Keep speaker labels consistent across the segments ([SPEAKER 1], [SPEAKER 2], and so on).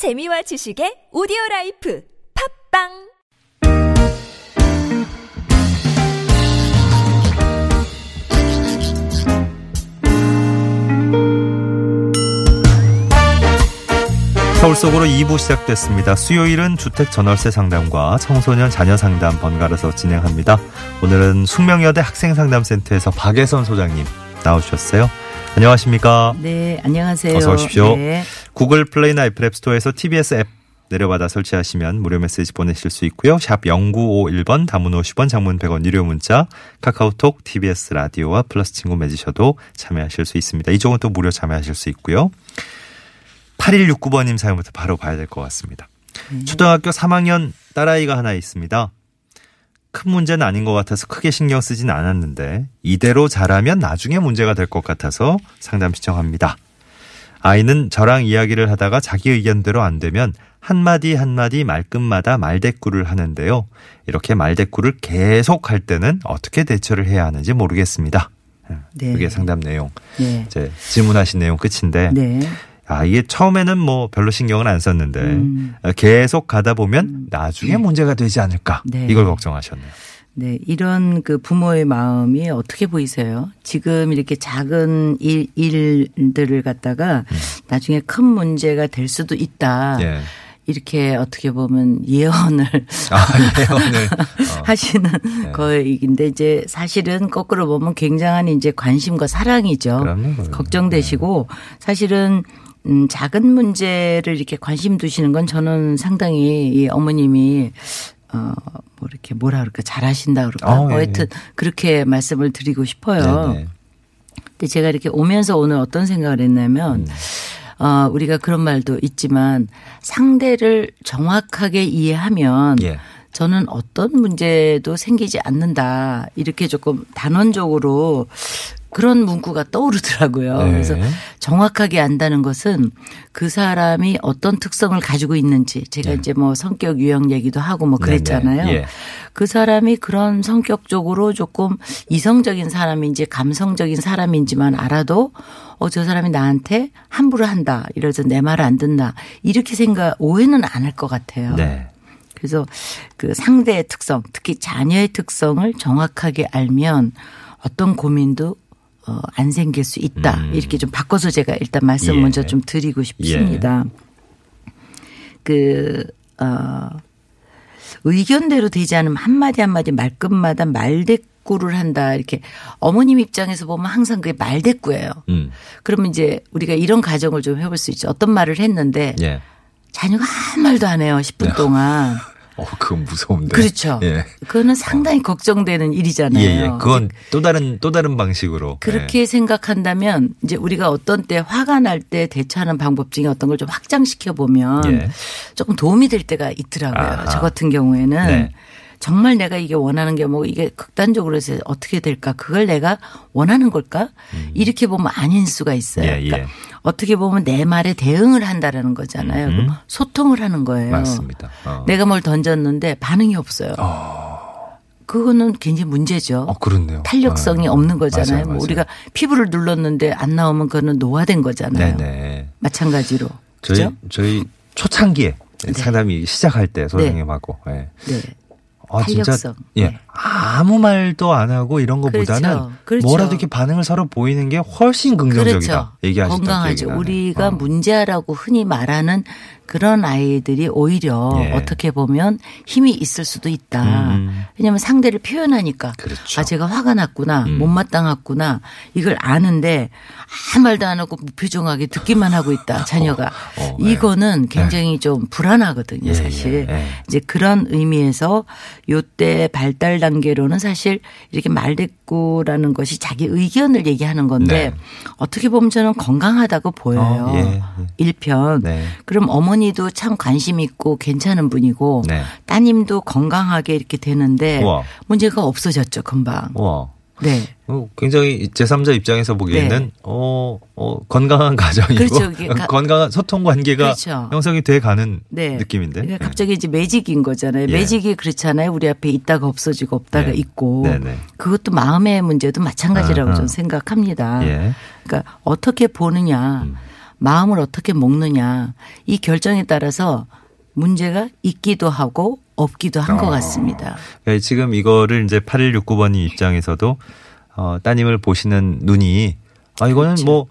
[SPEAKER 1] 재미와 지식의 오디오 라이프 팟빵
[SPEAKER 2] 서울 속으로 2부 시작됐습니다. 수요일은 주택 전월세 상담과 청소년 자녀 상담 번갈아서 진행합니다. 오늘은 숙명여대 학생상담센터에서 박애선 소장님 나오셨어요. 안녕하십니까?
[SPEAKER 3] 네, 안녕하세요.
[SPEAKER 2] 어서 오십시오.
[SPEAKER 3] 네.
[SPEAKER 2] 구글 플레이나 애플 앱스토어에서 TBS 앱 내려받아 설치하시면 무료 메시지 보내실 수 있고요. 샵 0951번 단문 50원 장문 100원 유료 문자 카카오톡 TBS 라디오와 플러스 친구 맺으셔도 참여하실 수 있습니다. 이쪽은 또 무료 참여하실 수 있고요. 8169번님 사연부터 바로 봐야 될 것 같습니다. 초등학교 3학년 딸아이가 하나 있습니다. 큰 문제는 아닌 것 같아서 크게 신경 쓰진 않았는데 이대로 자라면 나중에 문제가 될 것 같아서 상담 신청합니다. 아이는 저랑 이야기를 하다가 자기 의견대로 안 되면 한마디 한마디 말끝마다 말대꾸를 하는데요. 이렇게 말대꾸를 계속 할 때는 어떻게 대처를 해야 하는지 모르겠습니다.
[SPEAKER 3] 네.
[SPEAKER 2] 그게 상담 내용.
[SPEAKER 3] 네.
[SPEAKER 2] 이제 질문하신 내용 끝인데
[SPEAKER 3] 네.
[SPEAKER 2] 아, 이게 처음에는 뭐 별로 신경을 안 썼는데
[SPEAKER 3] 음.
[SPEAKER 2] 계속 가다 보면 나중에 문제가 되지 않을까
[SPEAKER 3] 네.
[SPEAKER 2] 이걸 걱정하셨네요.
[SPEAKER 3] 네. 이런 그 부모의 마음이 어떻게 보이세요? 지금 이렇게 작은 일, 일들을 갖다가 나중에 큰 문제가 될 수도 있다.
[SPEAKER 2] 음. 예.
[SPEAKER 3] 이렇게 어떻게 보면 예언을
[SPEAKER 2] 아, 예언을. 어.
[SPEAKER 3] 하시는
[SPEAKER 2] 네.
[SPEAKER 3] 거인데 이제 사실은 거꾸로 보면 굉장한 이제 관심과 사랑이죠.
[SPEAKER 2] 그럼요, 그럼요.
[SPEAKER 3] 걱정되시고 사실은 음, 작은 문제를 이렇게 관심 두시는 건 저는 상당히 이 어머님이 어, 뭐 이렇게 뭐라 그럴까 잘하신다 그럴까
[SPEAKER 2] 아,
[SPEAKER 3] 뭐
[SPEAKER 2] 예,
[SPEAKER 3] 하여튼 그렇게 말씀을 드리고 싶어요.
[SPEAKER 2] 네네.
[SPEAKER 3] 근데 제가 이렇게 오면서 오늘 어떤 생각을 했냐면 어, 우리가 그런 말도 있지만 상대를 정확하게 이해하면
[SPEAKER 2] 예.
[SPEAKER 3] 저는 어떤 문제도 생기지 않는다. 이렇게 조금 단원적으로 그런 문구가 떠오르더라고요.
[SPEAKER 2] 네.
[SPEAKER 3] 그래서 정확하게 안다는 것은 그 사람이 어떤 특성을 가지고 있는지 제가 이제 뭐 성격 유형 얘기도 하고 뭐 그랬잖아요.
[SPEAKER 2] 네. 네네. 예.
[SPEAKER 3] 그 사람이 그런 성격적으로 조금 이성적인 사람인지 감성적인 사람인지만 알아도 어, 저 사람이 나한테 함부로 한다. 이래서 내 말을 안 듣나. 이렇게 생각, 오해는 안 할 것 같아요.
[SPEAKER 2] 네.
[SPEAKER 3] 그래서 그 상대의 특성, 특히 자녀의 특성을 정확하게 알면 어떤 고민도 어, 안 생길 수 있다.
[SPEAKER 2] 음.
[SPEAKER 3] 이렇게 좀 바꿔서 제가 일단 말씀
[SPEAKER 2] 예.
[SPEAKER 3] 먼저 좀 드리고 싶습니다. 그, 어, 의견대로 되지 않으면 한마디 한마디 말끝마다 말대꾸를 한다. 이렇게 어머님 입장에서 보면 항상 그게 말대꾸예요.
[SPEAKER 2] 음.
[SPEAKER 3] 그러면 이제 우리가 이런 가정을 좀 해볼 수 있죠. 어떤 말을 했는데
[SPEAKER 2] 예.
[SPEAKER 3] 자녀가 아무 말도 안 해요. 10분 동안.
[SPEAKER 2] 어, 그건 무서운데.
[SPEAKER 3] 그렇죠.
[SPEAKER 2] 예.
[SPEAKER 3] 그거는 상당히 걱정되는 일이잖아요.
[SPEAKER 2] 예, 예. 그건 또 다른 또 다른 방식으로.
[SPEAKER 3] 그렇게 생각한다면 이제 우리가 어떤 때 화가 날 때 대처하는 방법 중에 어떤 걸 좀 확장시켜 보면
[SPEAKER 2] 예.
[SPEAKER 3] 조금 도움이 될 때가 있더라고요.
[SPEAKER 2] 아하.
[SPEAKER 3] 저 같은 경우에는
[SPEAKER 2] 네.
[SPEAKER 3] 정말 내가 이게 원하는 게 뭐 이게 극단적으로 해서 어떻게 될까? 그걸 내가 원하는 걸까? 이렇게 보면 아닌 수가 있어요.
[SPEAKER 2] 음. 예, 예.
[SPEAKER 3] 그러니까 어떻게 보면 내 말에 대응을 한다라는 거잖아요.
[SPEAKER 2] 음.
[SPEAKER 3] 소통을 하는 거예요.
[SPEAKER 2] 맞습니다. 어.
[SPEAKER 3] 내가 뭘 던졌는데 반응이 없어요. 그거는 굉장히 문제죠.
[SPEAKER 2] 어, 그렇네요.
[SPEAKER 3] 탄력성이
[SPEAKER 2] 어.
[SPEAKER 3] 없는 거잖아요.
[SPEAKER 2] 맞아요,
[SPEAKER 3] 뭐
[SPEAKER 2] 맞아요.
[SPEAKER 3] 우리가 피부를 눌렀는데 안 나오면 그거는 노화된 거잖아요.
[SPEAKER 2] 네네.
[SPEAKER 3] 마찬가지로.
[SPEAKER 2] 저희
[SPEAKER 3] 그죠?
[SPEAKER 2] 저희 초창기에 상담이 시작할 때 소장님하고 예.
[SPEAKER 3] 네.
[SPEAKER 2] 아, 진짜. 예.
[SPEAKER 3] 네.
[SPEAKER 2] 아무 말도 안 하고 이런 것보다는
[SPEAKER 3] 그렇죠. 그렇죠.
[SPEAKER 2] 뭐라도 이렇게 반응을 서로 보이는 게 훨씬 긍정적이다.
[SPEAKER 3] 그렇죠.
[SPEAKER 2] 얘기하셨던
[SPEAKER 3] 건강하죠. 우리가
[SPEAKER 2] 어.
[SPEAKER 3] 문제라고 흔히 말하는 그런 아이들이 오히려
[SPEAKER 2] 예.
[SPEAKER 3] 어떻게 보면 힘이 있을 수도 있다.
[SPEAKER 2] 음.
[SPEAKER 3] 왜냐하면 상대를 표현하니까
[SPEAKER 2] 그렇죠.
[SPEAKER 3] 아 제가 화가 났구나,
[SPEAKER 2] 음.
[SPEAKER 3] 못마땅했구나 이걸 아는데 아무 말도 안 하고 무표정하게 듣기만 하고 있다 자녀가
[SPEAKER 2] 어, 네.
[SPEAKER 3] 이거는 굉장히 좀 불안하거든요
[SPEAKER 2] 예,
[SPEAKER 3] 사실
[SPEAKER 2] 예, 예.
[SPEAKER 3] 이제 그런 의미에서 요때 발달 단계로는 사실 이렇게 말대꾸라는 것이 자기 의견을 얘기하는 건데
[SPEAKER 2] 네.
[SPEAKER 3] 어떻게 보면 저는 건강하다고 보여요.
[SPEAKER 2] 어, 예, 예.
[SPEAKER 3] 일편.
[SPEAKER 2] 네.
[SPEAKER 3] 그럼 어머니 도 참 관심 있고 괜찮은 분이고
[SPEAKER 2] 네.
[SPEAKER 3] 따님도 건강하게 이렇게 되는데
[SPEAKER 2] 우와.
[SPEAKER 3] 문제가 없어졌죠 금방.
[SPEAKER 2] 와.
[SPEAKER 3] 네.
[SPEAKER 2] 어, 굉장히 제3자 입장에서 보기에는
[SPEAKER 3] 네.
[SPEAKER 2] 어, 어, 건강한 가정이고
[SPEAKER 3] 그렇죠. 가-
[SPEAKER 2] 건강한 소통 관계가
[SPEAKER 3] 그렇죠.
[SPEAKER 2] 형성이 돼 가는
[SPEAKER 3] 네.
[SPEAKER 2] 느낌인데.
[SPEAKER 3] 그러니까 갑자기 이제 매직인 거잖아요.
[SPEAKER 2] 예.
[SPEAKER 3] 매직이 그렇잖아요. 우리 앞에 있다가 없어지고 없다가
[SPEAKER 2] 네.
[SPEAKER 3] 있고.
[SPEAKER 2] 네네.
[SPEAKER 3] 그것도 마음의 문제도 마찬가지라고
[SPEAKER 2] 아하.
[SPEAKER 3] 저는 생각합니다.
[SPEAKER 2] 예.
[SPEAKER 3] 그러니까 어떻게 보느냐. 마음을 어떻게 먹느냐 이 결정에 따라서 문제가 있기도 하고 없기도 한것
[SPEAKER 2] 어.
[SPEAKER 3] 같습니다.
[SPEAKER 2] 네, 지금 이거를 이제 8169번님 입장에서도 어, 따님을 보시는 눈이 아 이거는
[SPEAKER 3] 그렇죠.
[SPEAKER 2] 뭐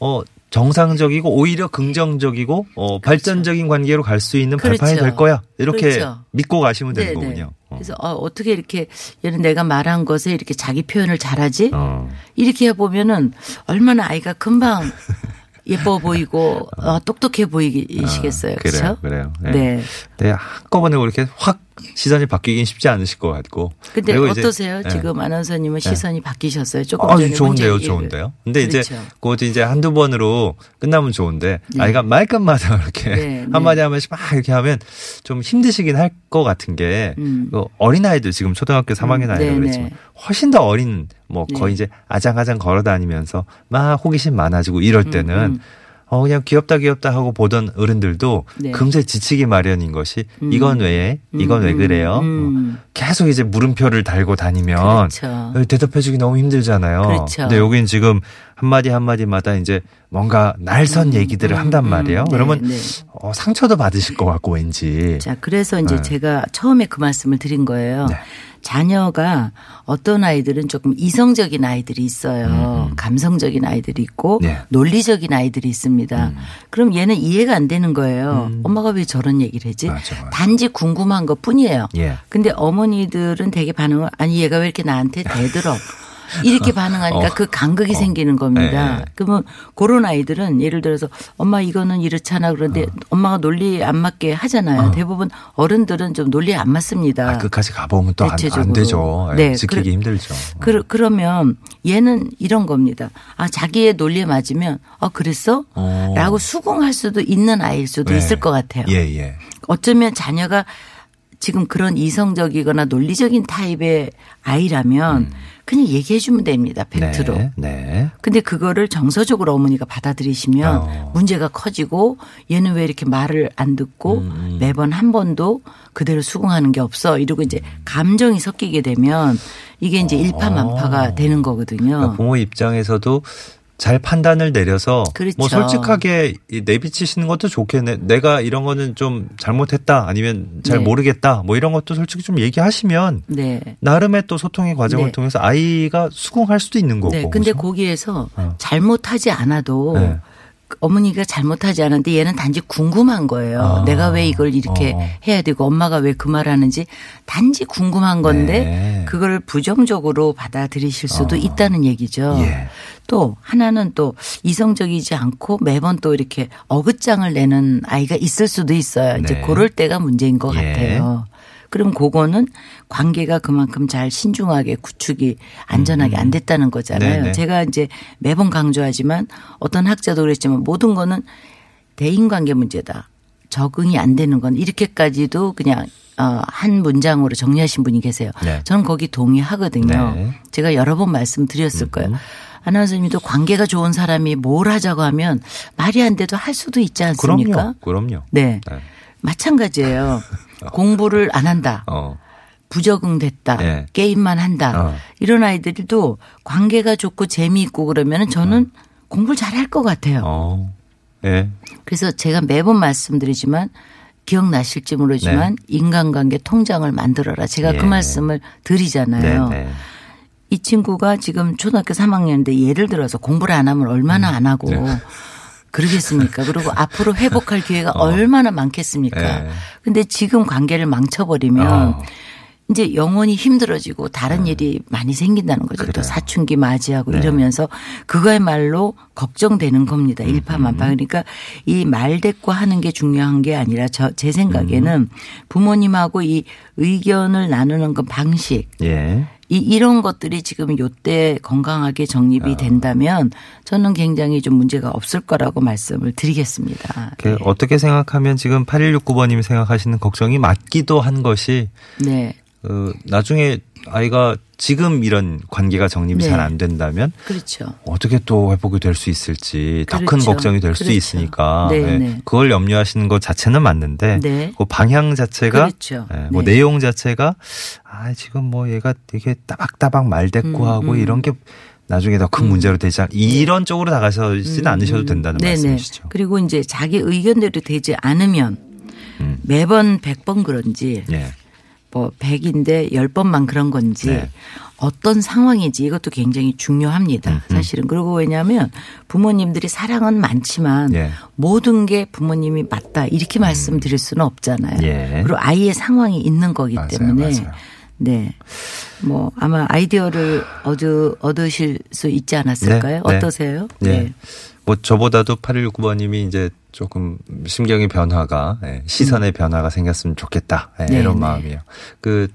[SPEAKER 2] 어, 정상적이고 오히려 긍정적이고 어, 발전적인 관계로 갈 수 있는
[SPEAKER 3] 그렇죠.
[SPEAKER 2] 발판이 될 거야. 이렇게
[SPEAKER 3] 그렇죠.
[SPEAKER 2] 믿고 가시면 되는
[SPEAKER 3] 네네.
[SPEAKER 2] 거군요. 어.
[SPEAKER 3] 그래서 어, 어떻게 이렇게 얘는 내가 말한 것에 이렇게 자기 표현을 잘하지?
[SPEAKER 2] 어.
[SPEAKER 3] 이렇게 해 보면은 얼마나 아이가 금방 예뻐 보이고 어, 똑똑해 보이시겠어요.
[SPEAKER 2] 아, 그래요,
[SPEAKER 3] 그렇죠?
[SPEAKER 2] 그래요. 네.
[SPEAKER 3] 네.
[SPEAKER 2] 네, 한꺼번에 그렇게 확 시선이 바뀌긴 쉽지 않으실 것 같고.
[SPEAKER 3] 근데
[SPEAKER 2] 그리고 이제-
[SPEAKER 3] 어떠세요?
[SPEAKER 2] 네.
[SPEAKER 3] 지금 아나운서님은 시선이 바뀌셨어요. 조금
[SPEAKER 2] 아,
[SPEAKER 3] 전에
[SPEAKER 2] 좋은데요. 좋은데요. 근데
[SPEAKER 3] 그렇죠.
[SPEAKER 2] 이제 그것도 이제 한두 번으로 끝나면 좋은데
[SPEAKER 3] 네.
[SPEAKER 2] 아이가 말끝마다 이렇게
[SPEAKER 3] 네,
[SPEAKER 2] 한마디 한마디씩 막 이렇게 하면 좀 힘드시긴 할 것 같은 게
[SPEAKER 3] 음.
[SPEAKER 2] 그 어린 아이들 지금 초등학교 3학년
[SPEAKER 3] 음,
[SPEAKER 2] 아이들
[SPEAKER 3] 네,
[SPEAKER 2] 그랬지만
[SPEAKER 3] 네.
[SPEAKER 2] 훨씬 더 어린 뭐
[SPEAKER 3] 네.
[SPEAKER 2] 거의 이제 아장아장 걸어 다니면서 막 호기심 많아지고 이럴 때는
[SPEAKER 3] 음.
[SPEAKER 2] 어 그냥 귀엽다 귀엽다 하고 보던 어른들도
[SPEAKER 3] 네.
[SPEAKER 2] 금세 지치기 마련인 것이
[SPEAKER 3] 음.
[SPEAKER 2] 이건 왜 이건 왜
[SPEAKER 3] 음,
[SPEAKER 2] 그래요?
[SPEAKER 3] 음.
[SPEAKER 2] 어, 계속 이제 물음표를 달고 다니면
[SPEAKER 3] 그렇죠.
[SPEAKER 2] 여기 대답해주기 너무 힘들잖아요.
[SPEAKER 3] 그렇죠.
[SPEAKER 2] 근데 여긴 지금 한마디 한마디마다 이제 뭔가 날선 얘기들을 한단
[SPEAKER 3] 음,
[SPEAKER 2] 말이에요.
[SPEAKER 3] 네,
[SPEAKER 2] 그러면
[SPEAKER 3] 네.
[SPEAKER 2] 어, 상처도 받으실 것 같고 왠지.
[SPEAKER 3] 자, 그래서 이제
[SPEAKER 2] 네.
[SPEAKER 3] 제가 처음에 그 말씀을 드린 거예요.
[SPEAKER 2] 네.
[SPEAKER 3] 자녀가 어떤 아이들은 조금 이성적인 아이들이 있어요. 감성적인 아이들이 있고
[SPEAKER 2] 음, 네.
[SPEAKER 3] 논리적인 아이들이 있습니다.
[SPEAKER 2] 음.
[SPEAKER 3] 그럼 얘는 이해가 안 되는 거예요. 엄마가 왜 저런 얘기를 했지?
[SPEAKER 2] 맞아, 맞아.
[SPEAKER 3] 단지 궁금한 것 뿐이에요.
[SPEAKER 2] 예.
[SPEAKER 3] 근데 어머니들은 되게 반응을 아니 얘가 왜 이렇게 나한테 대들어 이렇게 반응하니까
[SPEAKER 2] 어.
[SPEAKER 3] 그 간극이
[SPEAKER 2] 어.
[SPEAKER 3] 생기는 겁니다.
[SPEAKER 2] 네.
[SPEAKER 3] 그러면 그런 아이들은 예를 들어서 엄마 이거는 이렇잖아 그런데 엄마가 논리 안 맞게 하잖아요. 대부분 어른들은 좀 논리에 안 맞습니다.
[SPEAKER 2] 아, 끝까지 가보면 또 안. 되죠. 예,
[SPEAKER 3] 네,
[SPEAKER 2] 지키기
[SPEAKER 3] 그래-
[SPEAKER 2] 힘들죠.
[SPEAKER 3] 그, 그러면 얘는 이런 겁니다. 아, 자기의 논리에 맞으면, 아, 그랬어?
[SPEAKER 2] 어.
[SPEAKER 3] 라고 수긍할 수도 있는 아이일 수도
[SPEAKER 2] 예.
[SPEAKER 3] 있을 것 같아요.
[SPEAKER 2] 예, 예.
[SPEAKER 3] 어쩌면 자녀가 지금 그런 이성적이거나 논리적인 타입의 아이라면 그냥 얘기해 주면 됩니다. 팩트로.
[SPEAKER 2] 네. 네.
[SPEAKER 3] 근데 그거를 정서적으로 어머니가 받아들이시면
[SPEAKER 2] 어.
[SPEAKER 3] 문제가 커지고 얘는 왜 이렇게 말을 안 듣고
[SPEAKER 2] 음,
[SPEAKER 3] 매번 한 번도 그대로 수긍하는 게 없어 이러고 이제 감정이 섞이게 되면 이게 이제 일파만파가 되는 거거든요.
[SPEAKER 2] 어. 그러니까 부모 입장에서도 잘 판단을 내려서
[SPEAKER 3] 그렇죠.
[SPEAKER 2] 뭐 솔직하게 이 내비치시는 것도 좋겠네. 내가 이런 거는 좀 잘못했다 아니면 잘
[SPEAKER 3] 네.
[SPEAKER 2] 모르겠다 뭐 이런 것도 솔직히 좀 얘기하시면
[SPEAKER 3] 네.
[SPEAKER 2] 나름의 또 소통의 과정을
[SPEAKER 3] 네.
[SPEAKER 2] 통해서 아이가 수긍할 수도 있는 거고.
[SPEAKER 3] 네. 근데
[SPEAKER 2] 그죠?
[SPEAKER 3] 거기에서
[SPEAKER 2] 어.
[SPEAKER 3] 잘못하지 않아도
[SPEAKER 2] 네.
[SPEAKER 3] 어머니가 잘못하지 않았는데 얘는 단지 궁금한 거예요.
[SPEAKER 2] 아.
[SPEAKER 3] 내가 왜 이걸 이렇게
[SPEAKER 2] 어.
[SPEAKER 3] 해야 되고 엄마가 왜 그 말 하는지 단지 궁금한 건데
[SPEAKER 2] 네.
[SPEAKER 3] 그걸 부정적으로 받아들이실 수도
[SPEAKER 2] 어.
[SPEAKER 3] 있다는 얘기죠.
[SPEAKER 2] 예.
[SPEAKER 3] 또 하나는 또 이성적이지 않고 매번 또 이렇게 어긋장을 내는 아이가 있을 수도 있어요. 이제
[SPEAKER 2] 네.
[SPEAKER 3] 그럴 때가 문제인 것
[SPEAKER 2] 예.
[SPEAKER 3] 같아요. 그럼 그거는 관계가 그만큼 잘 신중하게 구축이 안전하게 안 됐다는 거잖아요.
[SPEAKER 2] 음. 네네.
[SPEAKER 3] 제가 이제 매번 강조하지만 어떤 학자도 그랬지만 모든 거는 대인 관계 문제다. 적응이 안 되는 건 이렇게까지도 그냥 어, 한 문장으로 정리하신 분이 계세요.
[SPEAKER 2] 네.
[SPEAKER 3] 저는 거기 동의하거든요.
[SPEAKER 2] 네.
[SPEAKER 3] 제가 여러 번 말씀드렸을 거예요. 아나운서님도 관계가 좋은 사람이 뭘 하자고 하면 말이 안 돼도 할 수도 있지 않습니까?
[SPEAKER 2] 그럼요. 그럼요.
[SPEAKER 3] 네.
[SPEAKER 2] 네.
[SPEAKER 3] 마찬가지예요. 공부를 안 한다.
[SPEAKER 2] 어.
[SPEAKER 3] 부적응됐다.
[SPEAKER 2] 네.
[SPEAKER 3] 게임만 한다.
[SPEAKER 2] 어.
[SPEAKER 3] 이런 아이들도 관계가 좋고 재미있고 그러면은 저는 공부를 잘할 것 같아요.
[SPEAKER 2] 어. 예.
[SPEAKER 3] 그래서 제가 매번 말씀드리지만 기억나실지 모르지만 인간관계 통장을 만들어라. 제가
[SPEAKER 2] 네. 예.
[SPEAKER 3] 그 말씀을 드리잖아요.
[SPEAKER 2] 네, 네.
[SPEAKER 3] 이 친구가 지금 초등학교 3학년인데 예를 들어서 공부를 안 하면 얼마나 안 하고
[SPEAKER 2] 네.
[SPEAKER 3] 그러겠습니까? 그리고 앞으로 회복할 기회가 얼마나 많겠습니까?
[SPEAKER 2] 네.
[SPEAKER 3] 근데 지금 관계를 망쳐버리면
[SPEAKER 2] 어.
[SPEAKER 3] 이제 영혼이 힘들어지고 다른 일이 많이 생긴다는 거죠. 또
[SPEAKER 2] 네. 그래요.
[SPEAKER 3] 사춘기 맞이하고
[SPEAKER 2] 네.
[SPEAKER 3] 이러면서 그거야말로 걱정되는
[SPEAKER 2] 음,
[SPEAKER 3] 겁니다. 일파만파. 그러니까 이 말대꾸 하는 게 중요한 게 아니라 저 제 생각에는
[SPEAKER 2] 음.
[SPEAKER 3] 부모님하고 이 의견을 나누는 그 방식
[SPEAKER 2] 예.
[SPEAKER 3] 이 이런 것들이 지금 요때 건강하게
[SPEAKER 2] 아.
[SPEAKER 3] 정립이 된다면 저는 굉장히 좀 문제가 없을 거라고 말씀을 드리겠습니다.
[SPEAKER 2] 그 어떻게 생각하면 지금 8169번님이 생각하시는 걱정이 맞기도 한 것이
[SPEAKER 3] 네.
[SPEAKER 2] 어, 나중에 아이가 지금 이런 관계가 정립이
[SPEAKER 3] 네.
[SPEAKER 2] 잘안 된다면
[SPEAKER 3] 그렇죠.
[SPEAKER 2] 어떻게 또 회복이 될 수 있을지 더큰
[SPEAKER 3] 그렇죠.
[SPEAKER 2] 걱정이 될수
[SPEAKER 3] 그렇죠.
[SPEAKER 2] 있으니까
[SPEAKER 3] 네,
[SPEAKER 2] 예,
[SPEAKER 3] 네.
[SPEAKER 2] 그걸 염려하시는 것 자체는 맞는데
[SPEAKER 3] 네.
[SPEAKER 2] 그 방향 자체가
[SPEAKER 3] 그렇죠.
[SPEAKER 2] 예, 뭐
[SPEAKER 3] 네.
[SPEAKER 2] 내용 자체가 아 지금 뭐 얘가 되게 따박따박 말대꾸하고
[SPEAKER 3] 음, 음.
[SPEAKER 2] 이런 게 나중에 더 큰 문제로 되지 않 이런 쪽으로 나가시지는 않으셔도 된다는
[SPEAKER 3] 음. 네네.
[SPEAKER 2] 말씀이시죠.
[SPEAKER 3] 그리고 이제 자기 의견대로 되지 않으면
[SPEAKER 2] 음.
[SPEAKER 3] 매번 100번 그런지
[SPEAKER 2] 예.
[SPEAKER 3] 뭐 100인데 10번만 그런 건지
[SPEAKER 2] 네.
[SPEAKER 3] 어떤 상황인지 이것도 굉장히 중요합니다. 사실은. 그리고 왜냐하면 부모님들이 사랑은 많지만
[SPEAKER 2] 예.
[SPEAKER 3] 모든 게 부모님이 맞다 이렇게 말씀드릴 수는 없잖아요.
[SPEAKER 2] 예.
[SPEAKER 3] 그리고 아이의 상황이 있는 거기
[SPEAKER 2] 맞아요,
[SPEAKER 3] 때문에
[SPEAKER 2] 맞아요.
[SPEAKER 3] 네. 뭐 아마 아이디어를 얻으, 얻으실 수 있지 않았을까요?
[SPEAKER 2] 네, 네.
[SPEAKER 3] 어떠세요?
[SPEAKER 2] 예. 뭐 저보다도 8169번님이 이제 조금 심경의 변화가 예, 시선의 변화가 생겼으면 좋겠다 예,
[SPEAKER 3] 음. 네,
[SPEAKER 2] 이런
[SPEAKER 3] 네.
[SPEAKER 2] 마음이에요. 그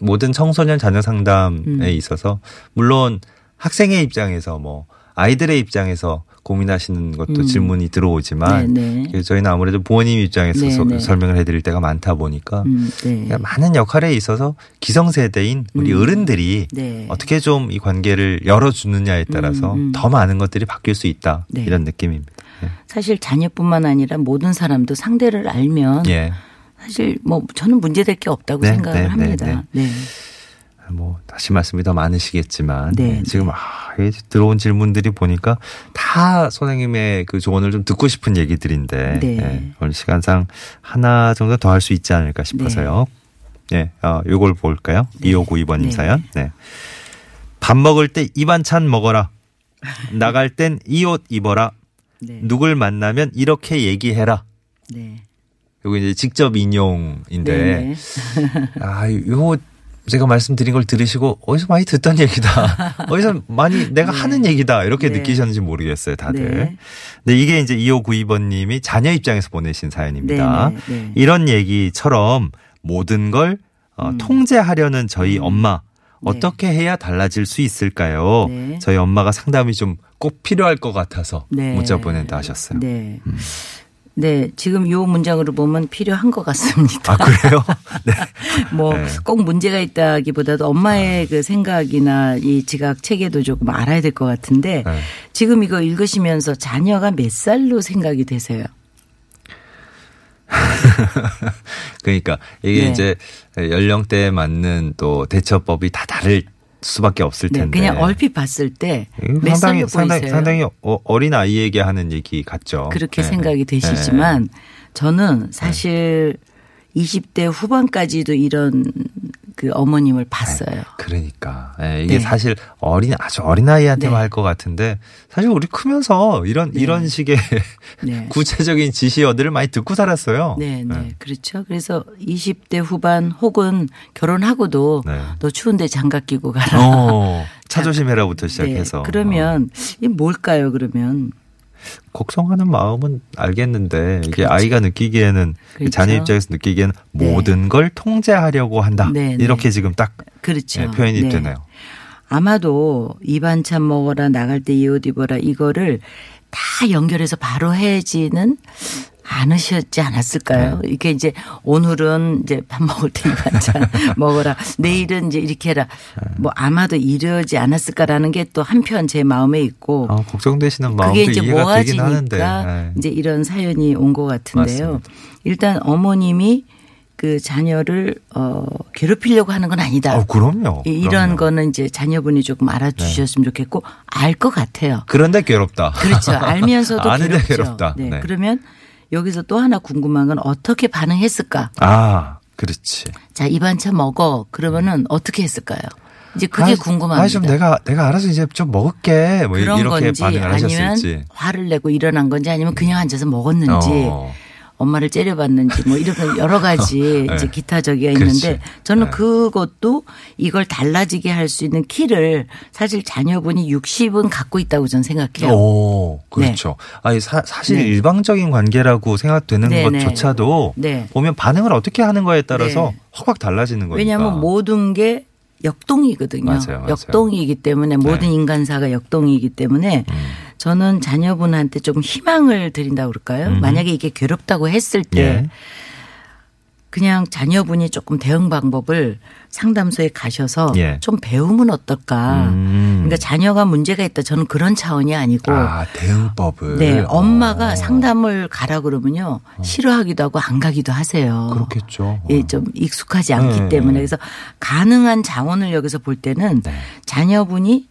[SPEAKER 2] 모든 청소년 자녀 상담에
[SPEAKER 3] 음.
[SPEAKER 2] 있어서 물론 학생의 입장에서 뭐 아이들의 입장에서 고민하시는 것도 질문이 들어오지만
[SPEAKER 3] 음. 네,
[SPEAKER 2] 저희는 아무래도 부모님 입장에서
[SPEAKER 3] 네,
[SPEAKER 2] 소-
[SPEAKER 3] 네.
[SPEAKER 2] 설명을 해드릴 때가 많다 보니까
[SPEAKER 3] 음, 네.
[SPEAKER 2] 그러니까 많은 역할에 있어서 기성세대인 우리 어른들이
[SPEAKER 3] 네.
[SPEAKER 2] 어떻게 좀 이 관계를 열어주느냐에 따라서
[SPEAKER 3] 음, 음.
[SPEAKER 2] 더 많은 것들이 바뀔 수 있다
[SPEAKER 3] 네.
[SPEAKER 2] 이런 느낌입니다. 예.
[SPEAKER 3] 사실 자녀뿐만 아니라 모든 사람도 상대를 알면
[SPEAKER 2] 예.
[SPEAKER 3] 사실 뭐 저는 문제될 게 없다고
[SPEAKER 2] 네,
[SPEAKER 3] 생각을 합니다. 네.
[SPEAKER 2] 뭐 다시 말씀이 더 많으시겠지만
[SPEAKER 3] 네,
[SPEAKER 2] 예,
[SPEAKER 3] 네.
[SPEAKER 2] 지금 아, 이 들어온 질문들이 보니까 다 선생님의 그 조언을 좀 듣고 싶은 얘기들인데
[SPEAKER 3] 네.
[SPEAKER 2] 예, 오늘 시간상 하나 정도 더 할 수 있지 않을까 싶어서요. 예, 어, 요걸 볼까요? 2592번님
[SPEAKER 3] 네.
[SPEAKER 2] 사연. 네. 밥 먹을 때 이 반찬 먹어라. 나갈 땐 이 옷 입어라.
[SPEAKER 3] 네.
[SPEAKER 2] 누굴 만나면 이렇게 얘기해라.
[SPEAKER 3] 네.
[SPEAKER 2] 요거 이제 직접 인용인데
[SPEAKER 3] 네.
[SPEAKER 2] 아, 요 제가 말씀드린 걸 들으시고 어디서 많이 듣던 얘기다. 어디서 많이 내가 하는 얘기다. 이렇게
[SPEAKER 3] 네.
[SPEAKER 2] 느끼셨는지 모르겠어요, 다들.
[SPEAKER 3] 네.
[SPEAKER 2] 근데 이게 이제 2592번 님이 자녀 입장에서 보내신 사연입니다.
[SPEAKER 3] 네, 네, 네.
[SPEAKER 2] 이런 얘기처럼 모든 걸 어,
[SPEAKER 3] 음.
[SPEAKER 2] 통제하려는 저희 엄마 어떻게 해야 달라질 수 있을까요?
[SPEAKER 3] 네.
[SPEAKER 2] 저희 엄마가 상담이 좀 꼭 필요할 것 같아서
[SPEAKER 3] 네.
[SPEAKER 2] 문자 보낸다 하셨어요.
[SPEAKER 3] 네. 네, 지금 요 문장으로 보면 필요한 것 같습니다.
[SPEAKER 2] 아, 그래요? 네.
[SPEAKER 3] 뭐
[SPEAKER 2] 네.
[SPEAKER 3] 꼭 문제가 있다기보다도 엄마의 그 생각이나 이 지각 체계도 조금 알아야 될 것 같은데
[SPEAKER 2] 네.
[SPEAKER 3] 지금 이거 읽으시면서 자녀가 몇 살로 생각이 되세요?
[SPEAKER 2] 그러니까 이게
[SPEAKER 3] 네.
[SPEAKER 2] 이제 연령대에 맞는 또 대처법이 다 다를 수밖에 없을
[SPEAKER 3] 네,
[SPEAKER 2] 텐데.
[SPEAKER 3] 그냥 얼핏 봤을 때몇
[SPEAKER 2] 상당히 상당히? 상당히 어- 어린 아이에게 하는 얘기 같죠.
[SPEAKER 3] 그렇게
[SPEAKER 2] 네.
[SPEAKER 3] 생각이 되시지만 저는 사실 20대 후반까지도 이런 그 어머님을 봤어요.
[SPEAKER 2] 그러니까 예, 이게
[SPEAKER 3] 네.
[SPEAKER 2] 사실 어린 아주 어린 아이한테만
[SPEAKER 3] 네.
[SPEAKER 2] 할것 같은데 사실 우리 크면서 이런 이런 식의
[SPEAKER 3] 네.
[SPEAKER 2] 구체적인 지시어들을 많이 듣고 살았어요.
[SPEAKER 3] 네, 네. 그렇죠. 그래서 20대 후반 혹은 결혼하고도
[SPEAKER 2] 네.
[SPEAKER 3] 너 추운데 장갑 끼고 가라.
[SPEAKER 2] 어, 차 조심해라부터 시작해서
[SPEAKER 3] 네. 그러면 이게 뭘까요, 그러면?
[SPEAKER 2] 어, 걱정하는 마음은 알겠는데 이게
[SPEAKER 3] 그렇죠.
[SPEAKER 2] 아이가 느끼기에는
[SPEAKER 3] 그렇죠.
[SPEAKER 2] 자녀 입장에서 느끼기에는
[SPEAKER 3] 네.
[SPEAKER 2] 모든 걸 통제하려고 한다.
[SPEAKER 3] 네, 네.
[SPEAKER 2] 이렇게 지금 딱
[SPEAKER 3] 그렇죠.
[SPEAKER 2] 예, 표현이
[SPEAKER 3] 네.
[SPEAKER 2] 되네요.
[SPEAKER 3] 아마도 이 반찬 먹어라 나갈 때 이 옷 입어라 이거를 다 연결해서 바로 해지는 않으셨지 않았을까요?
[SPEAKER 2] 네.
[SPEAKER 3] 이게 이제 오늘은 이제 밥 먹을 때이 반찬 먹어라. 내일은 이제 이렇게 해라.
[SPEAKER 2] 네.
[SPEAKER 3] 뭐 아마도 이러지 않았을까라는 게 또 한편 제 마음에 있고
[SPEAKER 2] 아, 걱정되시는 마음도
[SPEAKER 3] 그게 이제
[SPEAKER 2] 이해가 되긴 하는데.
[SPEAKER 3] 모아지니까
[SPEAKER 2] 네.
[SPEAKER 3] 이제 이런 사연이 온 것 같은데요.
[SPEAKER 2] 맞습니다.
[SPEAKER 3] 일단 어머님이 그 자녀를 어 괴롭히려고 하는 건 아니다.
[SPEAKER 2] 어, 그럼요.
[SPEAKER 3] 이- 이런
[SPEAKER 2] 그럼요. 네.
[SPEAKER 3] 거는 이제 자녀분이 조금 알아주셨으면 좋겠고 알 것 같아요.
[SPEAKER 2] 그런데 괴롭다.
[SPEAKER 3] 그렇죠. 알면서도
[SPEAKER 2] 아는데
[SPEAKER 3] 괴롭죠.
[SPEAKER 2] 괴롭다.
[SPEAKER 3] 네.
[SPEAKER 2] 네.
[SPEAKER 3] 그러면 여기서 또 하나 궁금한 건 어떻게 반응했을까?
[SPEAKER 2] 아, 그렇지.
[SPEAKER 3] 자, 이 반찬 먹어. 그러면은 어떻게 했을까요? 이제 그게
[SPEAKER 2] 아,
[SPEAKER 3] 궁금합니다.
[SPEAKER 2] 아, 좀 내가 내가 알아서 이제 좀 먹을게. 뭐
[SPEAKER 3] 그런
[SPEAKER 2] 이렇게
[SPEAKER 3] 건지
[SPEAKER 2] 반응을
[SPEAKER 3] 아니면
[SPEAKER 2] 하셨을지.
[SPEAKER 3] 화를 내고 일어난 건지 아니면 그냥 앉아서 먹었는지
[SPEAKER 2] 어.
[SPEAKER 3] 엄마를 째려봤는지 뭐 이런 여러 가지
[SPEAKER 2] 네.
[SPEAKER 3] 이제 기타 저기가 있는데
[SPEAKER 2] 그렇지.
[SPEAKER 3] 저는
[SPEAKER 2] 네.
[SPEAKER 3] 그것도 이걸 달라지게 할 수 있는 키를 사실 자녀분이 60은 갖고 있다고 저는 생각해요.
[SPEAKER 2] 오, 그렇죠. 아니 사, 사실
[SPEAKER 3] 네.
[SPEAKER 2] 일방적인 관계라고 생각되는
[SPEAKER 3] 네, 네.
[SPEAKER 2] 것조차도
[SPEAKER 3] 네.
[SPEAKER 2] 보면 반응을 어떻게 하는 거에 따라서
[SPEAKER 3] 네.
[SPEAKER 2] 확확 달라지는 거니까.
[SPEAKER 3] 왜냐하면 모든 게 역동이거든요.
[SPEAKER 2] 맞아요, 맞아요.
[SPEAKER 3] 역동이기 때문에 모든
[SPEAKER 2] 네.
[SPEAKER 3] 인간사가 역동이기 때문에
[SPEAKER 2] 음.
[SPEAKER 3] 저는 자녀분한테 좀 희망을 드린다고 그럴까요? 만약에 이게 괴롭다고 했을 때
[SPEAKER 2] 예.
[SPEAKER 3] 그냥 자녀분이 조금 대응 방법을 상담소에 가셔서
[SPEAKER 2] 예.
[SPEAKER 3] 좀 배우면 어떨까.
[SPEAKER 2] 음.
[SPEAKER 3] 그러니까 자녀가 문제가 있다. 저는 그런 차원이 아니고
[SPEAKER 2] 아 대응법을.
[SPEAKER 3] 네, 엄마가
[SPEAKER 2] 어.
[SPEAKER 3] 상담을 가라 그러면요. 싫어하기도 하고 안 가기도 하세요.
[SPEAKER 2] 그렇겠죠.
[SPEAKER 3] 예, 좀 익숙하지 않기
[SPEAKER 2] 네.
[SPEAKER 3] 때문에 그래서 가능한 자원을 여기서 볼 때는
[SPEAKER 2] 네.
[SPEAKER 3] 자녀분이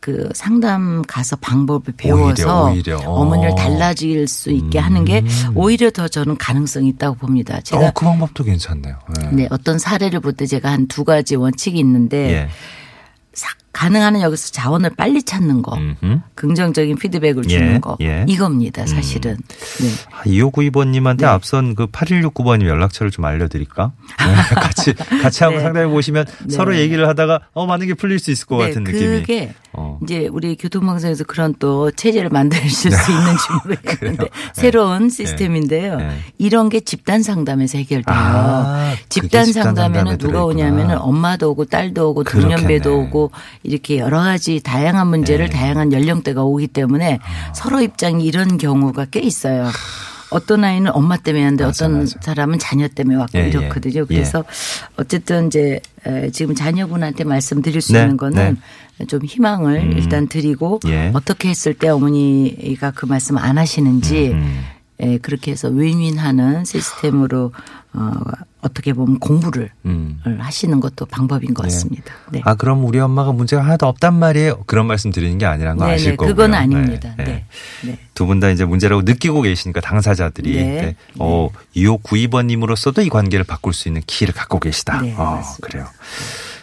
[SPEAKER 3] 그 상담 가서 방법을 배워서
[SPEAKER 2] 오히려, 오히려. 어.
[SPEAKER 3] 어머니를 달라질 수 있게 하는 게 오히려 더 저는 가능성이 있다고 봅니다. 제가
[SPEAKER 2] 어, 그 방법도 괜찮네요. 예.
[SPEAKER 3] 네, 어떤 사례를 볼 때 제가 한 두 가지 원칙이 있는데
[SPEAKER 2] 예.
[SPEAKER 3] 사- 가능한 한 여기서 자원을 빨리 찾는 거,
[SPEAKER 2] 음흠.
[SPEAKER 3] 긍정적인 피드백을 주는
[SPEAKER 2] 예,
[SPEAKER 3] 거
[SPEAKER 2] 예.
[SPEAKER 3] 이겁니다. 사실은. 네.
[SPEAKER 2] 아, 2592번님한테 앞선 그 8169번님 연락처를 좀 알려드릴까? 네, 같이, 같이 한번
[SPEAKER 3] 네.
[SPEAKER 2] 상담해 보시면
[SPEAKER 3] 네.
[SPEAKER 2] 서로 얘기를 하다가 어, 많은 게 풀릴 수 있을 것 같은
[SPEAKER 3] 네,
[SPEAKER 2] 느낌이.
[SPEAKER 3] 그게
[SPEAKER 2] 어.
[SPEAKER 3] 이제 우리 교통방송에서 그런 또 체제를 만드실 수 있는지 모르겠는데 새로운 시스템인데요.
[SPEAKER 2] 네.
[SPEAKER 3] 이런 게 집단 상담에서 해결돼요.
[SPEAKER 2] 아,
[SPEAKER 3] 집단
[SPEAKER 2] 집단 상담에
[SPEAKER 3] 상담에는 누가. 오냐면은 엄마도 오고 딸도 오고. 동년배도 오고 이렇게 여러 가지 다양한 문제를
[SPEAKER 2] 네.
[SPEAKER 3] 다양한 연령대가 오기 때문에
[SPEAKER 2] 아.
[SPEAKER 3] 서로 입장이 이런 경우가 꽤 있어요. 어떤 아이는 엄마 때문에 하는데
[SPEAKER 2] 맞아,
[SPEAKER 3] 어떤
[SPEAKER 2] 맞아.
[SPEAKER 3] 사람은 자녀 때문에 왔고
[SPEAKER 2] 예, 예.
[SPEAKER 3] 이렇거든요.
[SPEAKER 2] 예.
[SPEAKER 3] 그래서 어쨌든 이제 에, 지금 자녀분한테 말씀드릴 수
[SPEAKER 2] 네,
[SPEAKER 3] 있는 거는 좀 희망을 일단 드리고
[SPEAKER 2] 예.
[SPEAKER 3] 어떻게 했을 때 어머니가 그 말씀 안 하시는지
[SPEAKER 2] 음.
[SPEAKER 3] 예, 그렇게 해서 윈윈하는 시스템으로 어, 어떻게 보면 공부를
[SPEAKER 2] 음.
[SPEAKER 3] 하시는 것도 방법인 것
[SPEAKER 2] 네.
[SPEAKER 3] 같습니다. 네.
[SPEAKER 2] 아, 그럼 우리 엄마가 문제가 하나도 없단 말이에요. 그런 말씀 드리는 게 아니라는 거
[SPEAKER 3] 네,
[SPEAKER 2] 아실
[SPEAKER 3] 네,
[SPEAKER 2] 거고요.
[SPEAKER 3] 그건 아닙니다. 네. 네.
[SPEAKER 2] 두분 다 이제 문제라고 느끼고 계시니까 당사자들이
[SPEAKER 3] 네.
[SPEAKER 2] 네. 어, 2592번님으로서도 이 관계를 바꿀 수 있는 키를 갖고 계시다.
[SPEAKER 3] 네,
[SPEAKER 2] 어. 그래요.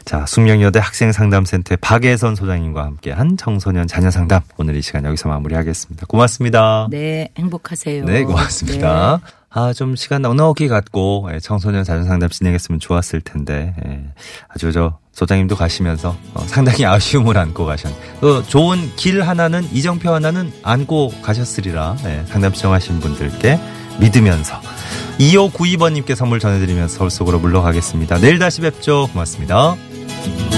[SPEAKER 2] 자, 숙명여대 학생상담센터의 박예선 소장님과 함께한 청소년 자녀 상담 오늘 이 시간 여기서 마무리하겠습니다. 고맙습니다.
[SPEAKER 3] 네, 행복하세요.
[SPEAKER 2] 네, 고맙습니다.
[SPEAKER 3] 네.
[SPEAKER 2] 아, 좀 시간 넉넉히 갖고 예, 청소년 자녀 상담 진행했으면 좋았을 텐데 예, 아주 저 소장님도 가시면서 어, 상당히 아쉬움을 안고 가셨. 그 좋은 길 하나는 이정표 하나는 안고 가셨으리라 예, 상담 시청하신 분들께 믿으면서 2592번님께 선물 전해드리면서 서울 속으로 물러가겠습니다. 내일 다시 뵙죠. 고맙습니다. Bye.